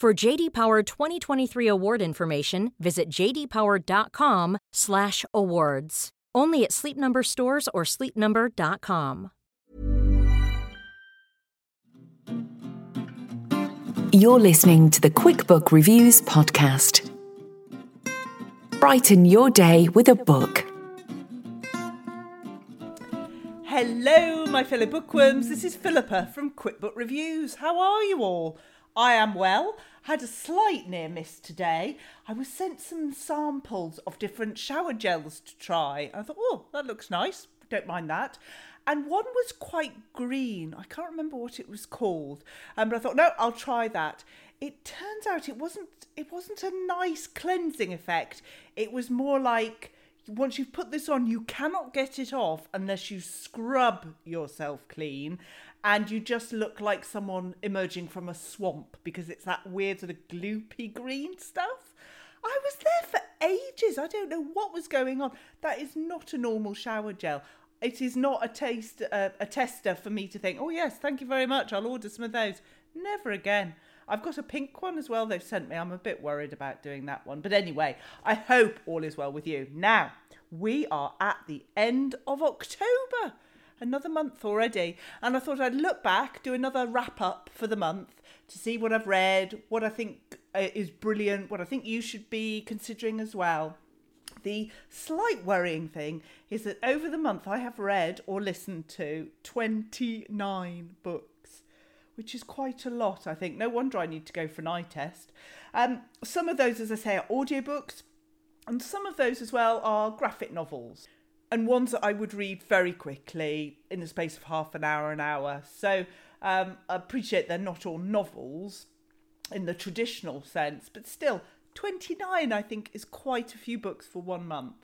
For JD Power 2023 award information, visit jdpower.com/awards. Only at Sleep Number stores or sleepnumber.com. You're listening to the QuickBook Reviews podcast. Brighten your day with a book. Hello, my fellow bookworms. This is Philippa from QuickBook Reviews. How are you all? I am well. Had a slight near miss today. I was sent some samples of different shower gels to try. I thought, oh, that looks nice. Don't mind that. And one was quite green. I can't remember what it was called. Um, but I thought, no, I'll try that. It turns out it wasn't. It wasn't a nice cleansing effect. It was more like once you've put this on, you cannot get it off unless you scrub yourself clean and you just look like someone emerging from a swamp because it's that weird sort of gloopy green stuff. I was there for ages. I don't know what was going on. That is not a normal shower gel. It is not a taste uh, a tester for me to think, "Oh yes, thank you very much. I'll order some of those." Never again. I've got a pink one as well they've sent me. I'm a bit worried about doing that one. But anyway, I hope all is well with you. Now, we are at the end of October another month already. And I thought I'd look back, do another wrap up for the month to see what I've read, what I think uh, is brilliant, what I think you should be considering as well. The slight worrying thing is that over the month I have read or listened to 29 books, which is quite a lot, I think. No wonder I need to go for an eye test. Um, some of those, as I say, are audiobooks, and some of those as well are graphic novels and ones that I would read very quickly in the space of half an hour, an hour. So um, I appreciate they're not all novels in the traditional sense, but still, 29 I think is quite a few books for one month.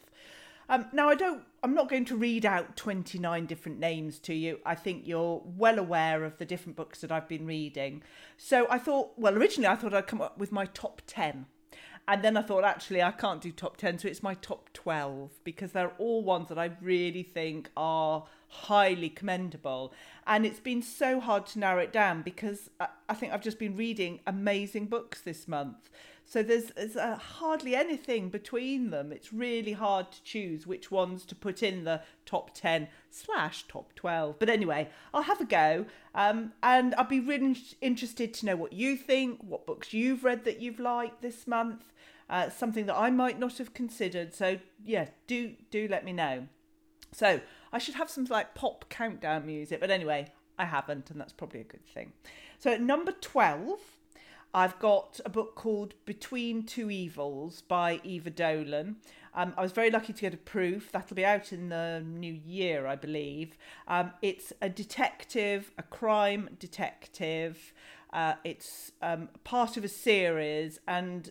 Um, now I don't, I'm not going to read out 29 different names to you. I think you're well aware of the different books that I've been reading. So I thought, well, originally I thought I'd come up with my top 10 and then I thought, actually, I can't do top 10, so it's my top 12 because they're all ones that I really think are highly commendable. And it's been so hard to narrow it down because uh, I think I've just been reading amazing books this month. So there's, there's uh, hardly anything between them. It's really hard to choose which ones to put in the top 10 slash top 12. But anyway, I'll have a go. Um, and I'd be really interested to know what you think, what books you've read that you've liked this month uh, something that I might not have considered. So yeah, do do let me know. So I should have some like pop countdown music, but anyway, I haven't, and that's probably a good thing. So at number twelve, I've got a book called Between Two Evils by Eva Dolan. Um, I was very lucky to get a proof. That'll be out in the new year, I believe. Um, it's a detective, a crime detective. Uh, it's um, part of a series, and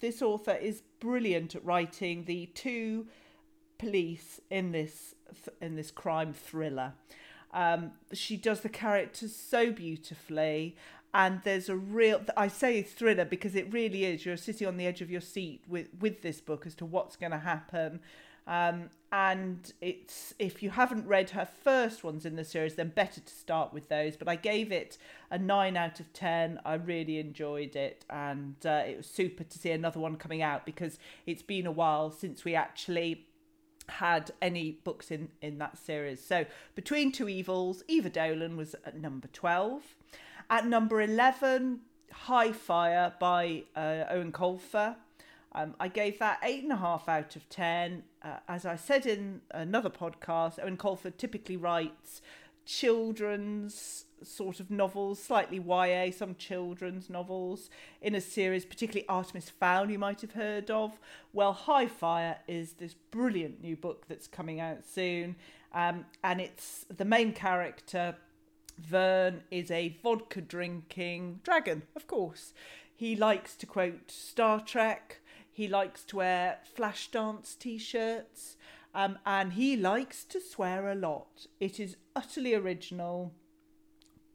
this author is brilliant at writing the two police in this in this crime thriller. Um, she does the characters so beautifully, and there's a real I say thriller because it really is. You're sitting on the edge of your seat with with this book as to what's going to happen. Um, and it's if you haven't read her first ones in the series, then better to start with those. But I gave it a nine out of ten. I really enjoyed it, and uh, it was super to see another one coming out because it's been a while since we actually had any books in in that series. So between two evils, Eva Dolan was at number twelve. At number eleven, High Fire by uh, Eoin Colfer. Um, I gave that eight and a half out of ten. Uh, as I said in another podcast, Eoin Colfer typically writes children's sort of novels, slightly YA, some children's novels in a series, particularly Artemis Fowl, you might have heard of. Well, High Fire is this brilliant new book that's coming out soon, um, and it's the main character. Vern is a vodka drinking dragon, of course. He likes to quote Star Trek. He likes to wear flash dance t shirts. Um, and he likes to swear a lot. It is utterly original,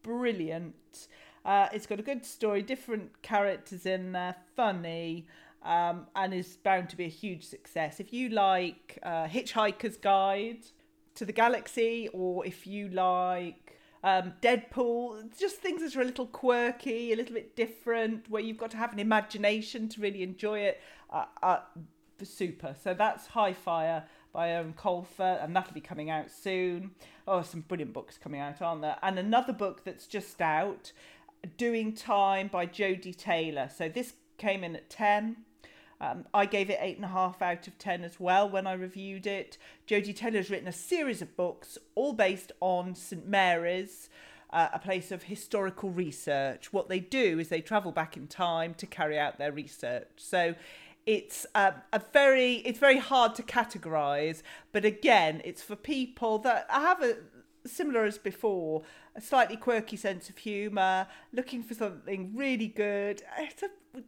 brilliant. Uh, it's got a good story, different characters in there, funny, um, and is bound to be a huge success. If you like uh, Hitchhiker's Guide to the Galaxy, or if you like um, Deadpool, just things that are a little quirky, a little bit different, where you've got to have an imagination to really enjoy it, uh, uh, super. So that's High Fire by Eoin Colfer, and that'll be coming out soon. Oh, some brilliant books coming out, aren't there? And another book that's just out, Doing Time by Jodi Taylor. So this came in at 10. Um, I gave it eight and a half out of ten as well when I reviewed it. Jodi Taylor has written a series of books, all based on St Mary's, uh, a place of historical research. What they do is they travel back in time to carry out their research. So it's um, a very it's very hard to categorize but again it's for people that I have a similar as before a slightly quirky sense of humor looking for something really good. A,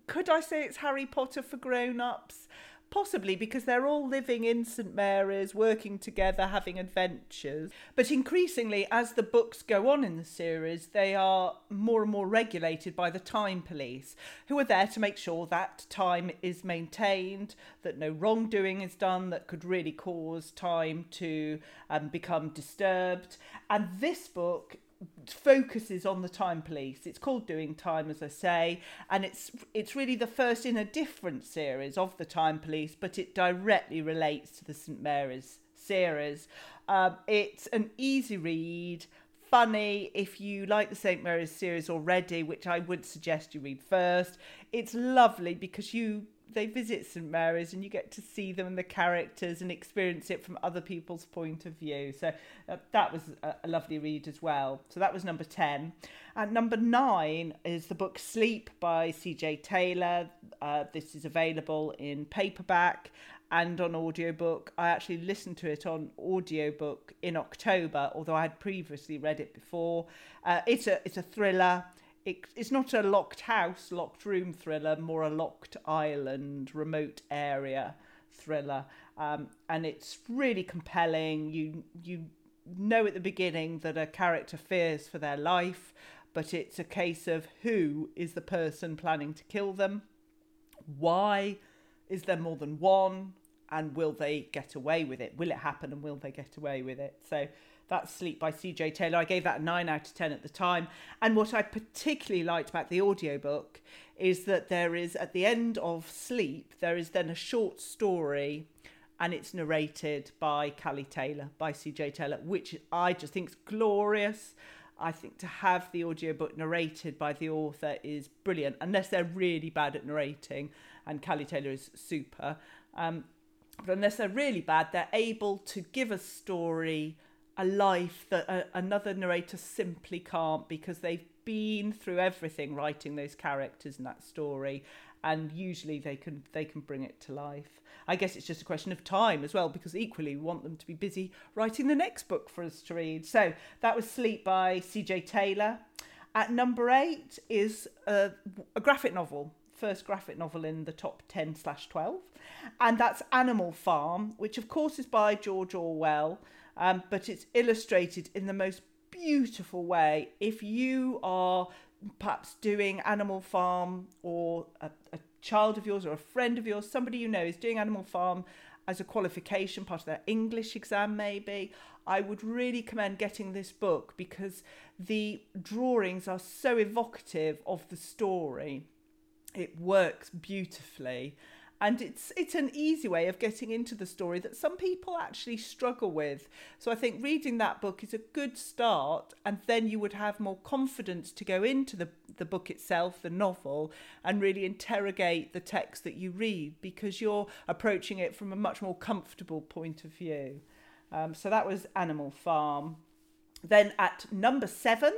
could i say it's harry potter for grown-ups Possibly because they're all living in St Mary's, working together, having adventures. But increasingly, as the books go on in the series, they are more and more regulated by the time police, who are there to make sure that time is maintained, that no wrongdoing is done that could really cause time to um, become disturbed. And this book focuses on the time police. It's called Doing Time, as I say, and it's it's really the first in a different series of the time police, but it directly relates to the St Mary's series. Um, it's an easy read, funny. If you like the St Mary's series already, which I would suggest you read first, it's lovely because you they visit St Mary's and you get to see them and the characters and experience it from other people's point of view. So uh, that was a, a, lovely read as well. So that was number 10. And number 9 is the book Sleep by CJ Taylor. Uh, this is available in paperback and on audiobook. I actually listened to it on audiobook in October, although I had previously read it before. Uh, it's a it's a thriller it, it's not a locked house, locked room thriller, more a locked island, remote area thriller. Um, and it's really compelling. You you know at the beginning that a character fears for their life, but it's a case of who is the person planning to kill them, why is there more than one, and will they get away with it? Will it happen, and will they get away with it? So that's Sleep by CJ Taylor. I gave that a 9 out of 10 at the time. And what I particularly liked about the audiobook is that there is, at the end of Sleep, there is then a short story and it's narrated by Cally Taylor, by CJ Taylor, which I just think is glorious. I think to have the audiobook narrated by the author is brilliant, unless they're really bad at narrating, and Cally Taylor is super. Um, but unless they're really bad, they're able to give a story a life that a, another narrator simply can't because they've been through everything writing those characters in that story and usually they can they can bring it to life. I guess it's just a question of time as well because equally we want them to be busy writing the next book for us to read. So that was sleep by cj taylor. At number eight is a, a graphic novel first graphic novel in the top 10 slash 12 and that's animal farm which of course is by george orwell um, but it's illustrated in the most beautiful way. If you are perhaps doing Animal Farm or a, a child of yours or a friend of yours, somebody you know is doing Animal Farm as a qualification, part of their English exam, maybe, I would really commend getting this book because the drawings are so evocative of the story. It works beautifully and it's it's an easy way of getting into the story that some people actually struggle with. So i think reading that book is a good start and then you would have more confidence to go into the the book itself the novel and really interrogate the text that you read because you're approaching it from a much more comfortable point of view. Um, so that was animal farm. Then at number 7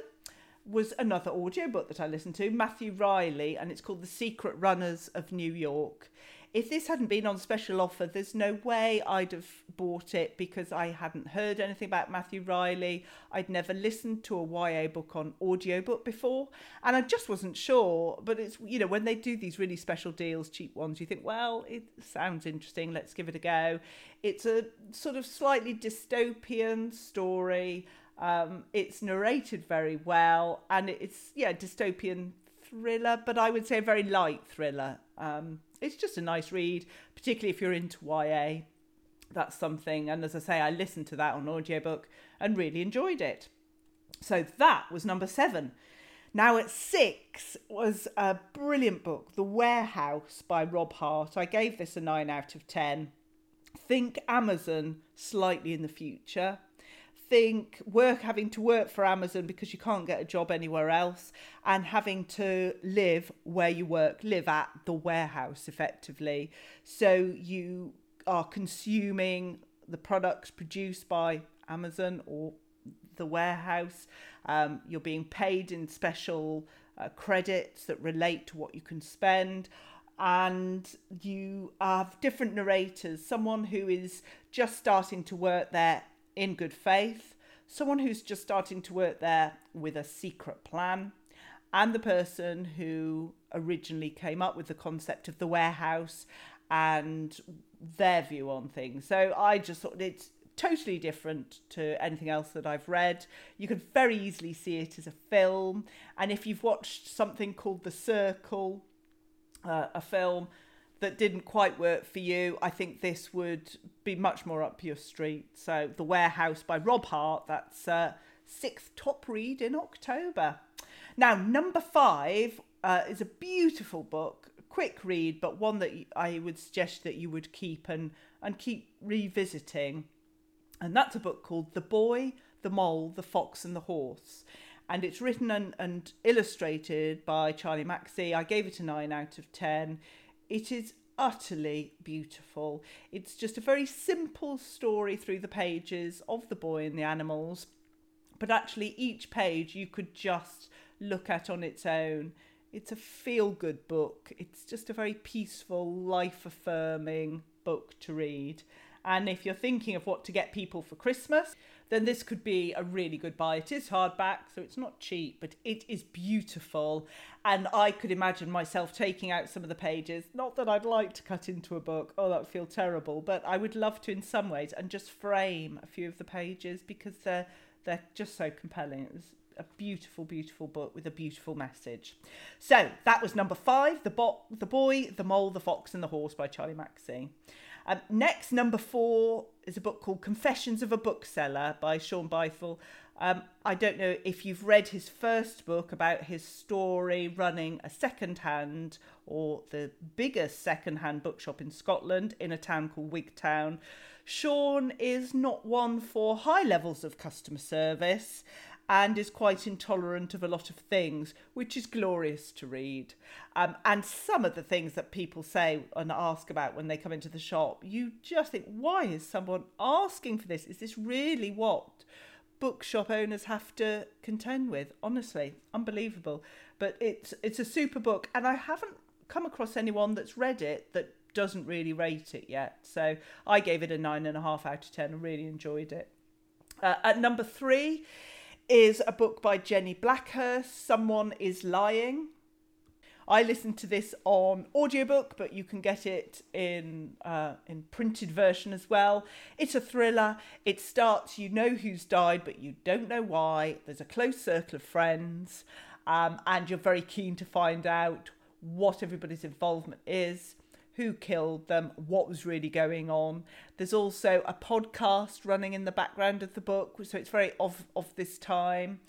was another audiobook that I listened to, Matthew Reilly, and it's called The Secret Runners of New York if this hadn't been on special offer, there's no way I'd have bought it because I hadn't heard anything about Matthew Reilly. I'd never listened to a YA book on audiobook before, and I just wasn't sure. But it's, you know, when they do these really special deals, cheap ones, you think, well, it sounds interesting, let's give it a go. It's a sort of slightly dystopian story. Um, it's narrated very well, and it's, yeah, dystopian thriller, but I would say a very light thriller. Um, it's just a nice read, particularly if you're into YA. That's something. And as I say, I listened to that on audiobook and really enjoyed it. So that was number seven. Now at six was a brilliant book, The Warehouse by Rob Hart. I gave this a nine out of ten. Think Amazon slightly in the future think work having to work for Amazon because you can't get a job anywhere else and having to live where you work, live at the warehouse effectively. So you are consuming the products produced by Amazon or the warehouse. Um, you're being paid in special uh, credits that relate to what you can spend. And you have different narrators, someone who is just starting to work there in good faith, someone who's just starting to work there with a secret plan, and the person who originally came up with the concept of the warehouse and their view on things. So I just thought it's totally different to anything else that I've read. You could very easily see it as a film. And if you've watched something called The Circle, uh, a film, that didn't quite work for you, I think this would be much more up your street. So, The Warehouse by Rob Hart, that's uh, sixth top read in October. Now, number five uh, is a beautiful book, quick read, but one that I would suggest that you would keep and, and keep revisiting. And that's a book called The Boy, the Mole, the Fox, and the Horse. And it's written and, and illustrated by Charlie Mackesy. I gave it a 9 out of 10. It is utterly beautiful. It's just a very simple story through the pages of the boy and the animals, but actually, each page you could just look at on its own. It's a feel good book. It's just a very peaceful, life affirming book to read. And if you're thinking of what to get people for Christmas, then this could be a really good buy. It is hardback, so it's not cheap, but it is beautiful. And I could imagine myself taking out some of the pages. Not that I'd like to cut into a book, oh, that would feel terrible, but I would love to in some ways and just frame a few of the pages because they're, they're just so compelling. It was a beautiful, beautiful book with a beautiful message. So that was number five The, Bo- the Boy, the Mole, the Fox, and the Horse by Charlie Mackesy. Um, next, number four is a book called Confessions of a Bookseller by Shaun Bythell. Um, I don't know if you've read his first book about his story running a second-hand or the biggest second-hand bookshop in Scotland in a town called Wigtown. Shaun is not one for high levels of customer service and is quite intolerant of a lot of things, which is glorious to read. Um, and some of the things that people say and ask about when they come into the shop, you just think, why is someone asking for this? Is this really what bookshop owners have to contend with? Honestly, unbelievable. But it's it's a super book, and I haven't come across anyone that's read it that doesn't really rate it yet. So I gave it a nine and a half out of ten. Really enjoyed it. Uh, at number three is a book by Jenny Blackhurst, Someone is Lying. I listened to this on audiobook, but you can get it in uh, in printed version as well. It's a thriller. It starts, you know who's died, but you don't know why. There's a close circle of friends, um, and you're very keen to find out what everybody's involvement is who killed them, what was really going on. There's also a podcast running in the background of the book, so it's very of of this time.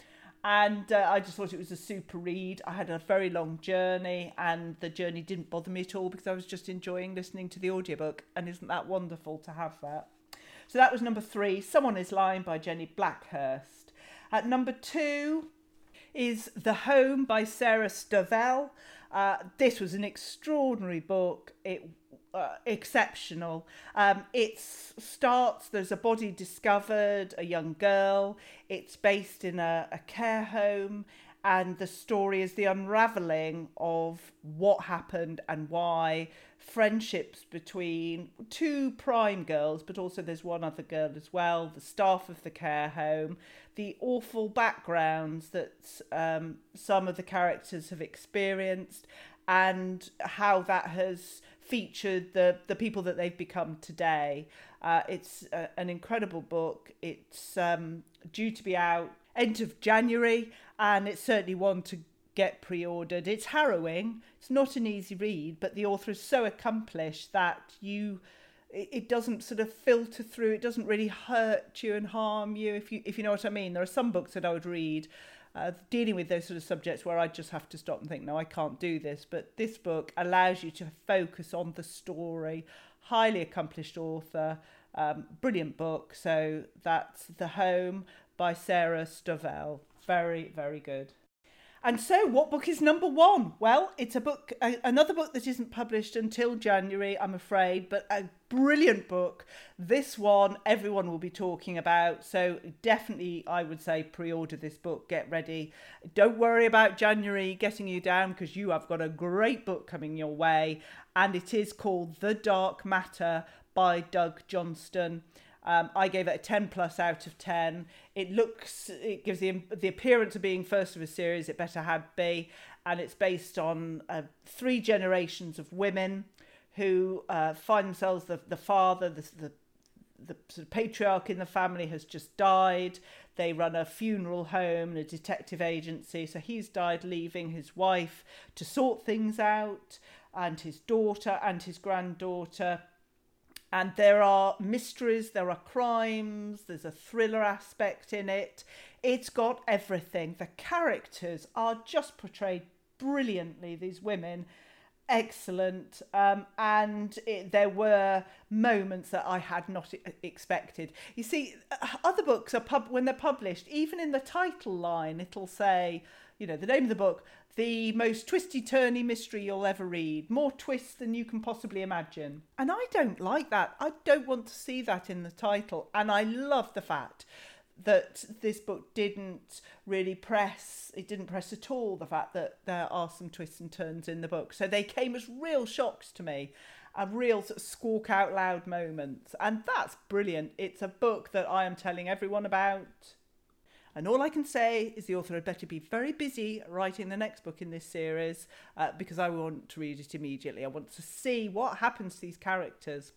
and uh, I just thought it was a super read. I had a very long journey, and the journey didn't bother me at all because I was just enjoying listening to the audiobook. And isn't that wonderful to have that? So that was number three, Someone is Lying by Jenny Blackhurst. At number two is The Home by Sarah Stovell. Uh, this was an extraordinary book. It uh, exceptional. Um, it starts, there's a body discovered, a young girl. It's based in a, a care home, and the story is the unraveling of what happened and why. Friendships between two prime girls, but also there's one other girl as well, the staff of the care home, the awful backgrounds that um, some of the characters have experienced, and how that has featured the the people that they've become today. Uh, it's a, an incredible book. It's um, due to be out end of January, and it's certainly one to get pre-ordered. It's harrowing. It's not an easy read, but the author is so accomplished that you it doesn't sort of filter through. It doesn't really hurt you and harm you if you if you know what I mean. There are some books that I would read uh, dealing with those sort of subjects where I just have to stop and think, no, I can't do this. But this book allows you to focus on the story. Highly accomplished author, um, brilliant book. So that's The Home by Sarah Stovell. Very, very good. And so, what book is number one? Well, it's a book, a, another book that isn't published until January, I'm afraid, but a brilliant book. This one, everyone will be talking about. So, definitely, I would say pre order this book, get ready. Don't worry about January getting you down because you have got a great book coming your way. And it is called The Dark Matter by Doug Johnstone. Um, I gave it a 10 plus out of 10. It looks, it gives the, the appearance of being first of a series, it better had be. And it's based on uh, three generations of women who uh, find themselves, the, the father, the, the, the sort of patriarch in the family has just died. They run a funeral home and a detective agency. So he's died, leaving his wife to sort things out, and his daughter and his granddaughter and there are mysteries, there are crimes, there's a thriller aspect in it. It's got everything. The characters are just portrayed brilliantly, these women. Excellent. Um, and it, there were moments that I had not expected. You see, uh, other books are pub when they're published, even in the title line, it'll say, you know, the name of the book, the most twisty turny mystery you'll ever read. More twists than you can possibly imagine. And I don't like that. I don't want to see that in the title. And I love the fact that this book didn't really press it didn't press at all the fact that there are some twists and turns in the book so they came as real shocks to me and real sort of squawk out loud moments and that's brilliant it's a book that i am telling everyone about and all I can say is the author had better be very busy writing the next book in this series uh, because I want to read it immediately. I want to see what happens to these characters.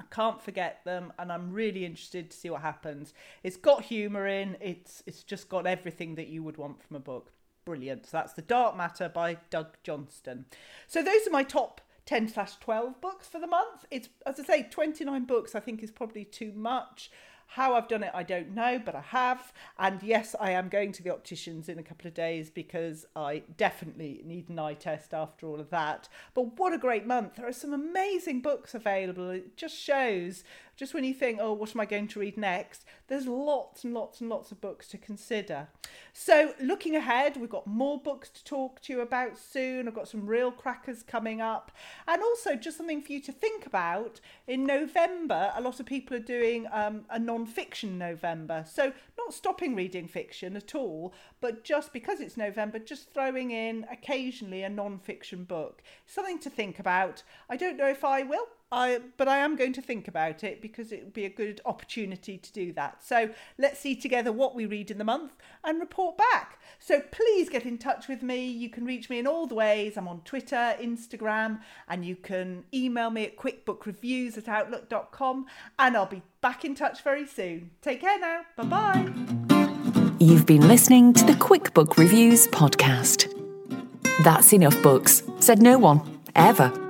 I can't forget them, and I'm really interested to see what happens. It's got humour in. It's it's just got everything that you would want from a book. Brilliant. So that's The Dark Matter by Doug Johnstone. So those are my top 10 slash 12 books for the month. It's, as I say, 29 books I think is probably too much. How I've done it, I don't know, but I have. And yes, I am going to the opticians in a couple of days because I definitely need an eye test after all of that. But what a great month! There are some amazing books available. It just shows just when you think, oh, what am I going to read next? There's lots and lots and lots of books to consider. So, looking ahead, we've got more books to talk to you about soon. I've got some real crackers coming up. And also, just something for you to think about in November, a lot of people are doing um, a non fiction November. So, not stopping reading fiction at all, but just because it's November, just throwing in occasionally a non fiction book. Something to think about. I don't know if I will. I, but I am going to think about it because it would be a good opportunity to do that. So let's see together what we read in the month and report back. So please get in touch with me. You can reach me in all the ways. I'm on Twitter, Instagram, and you can email me at quickbookreviews at outlook.com. And I'll be back in touch very soon. Take care now. Bye bye. You've been listening to the Quick Book Reviews podcast. That's enough books, said no one, ever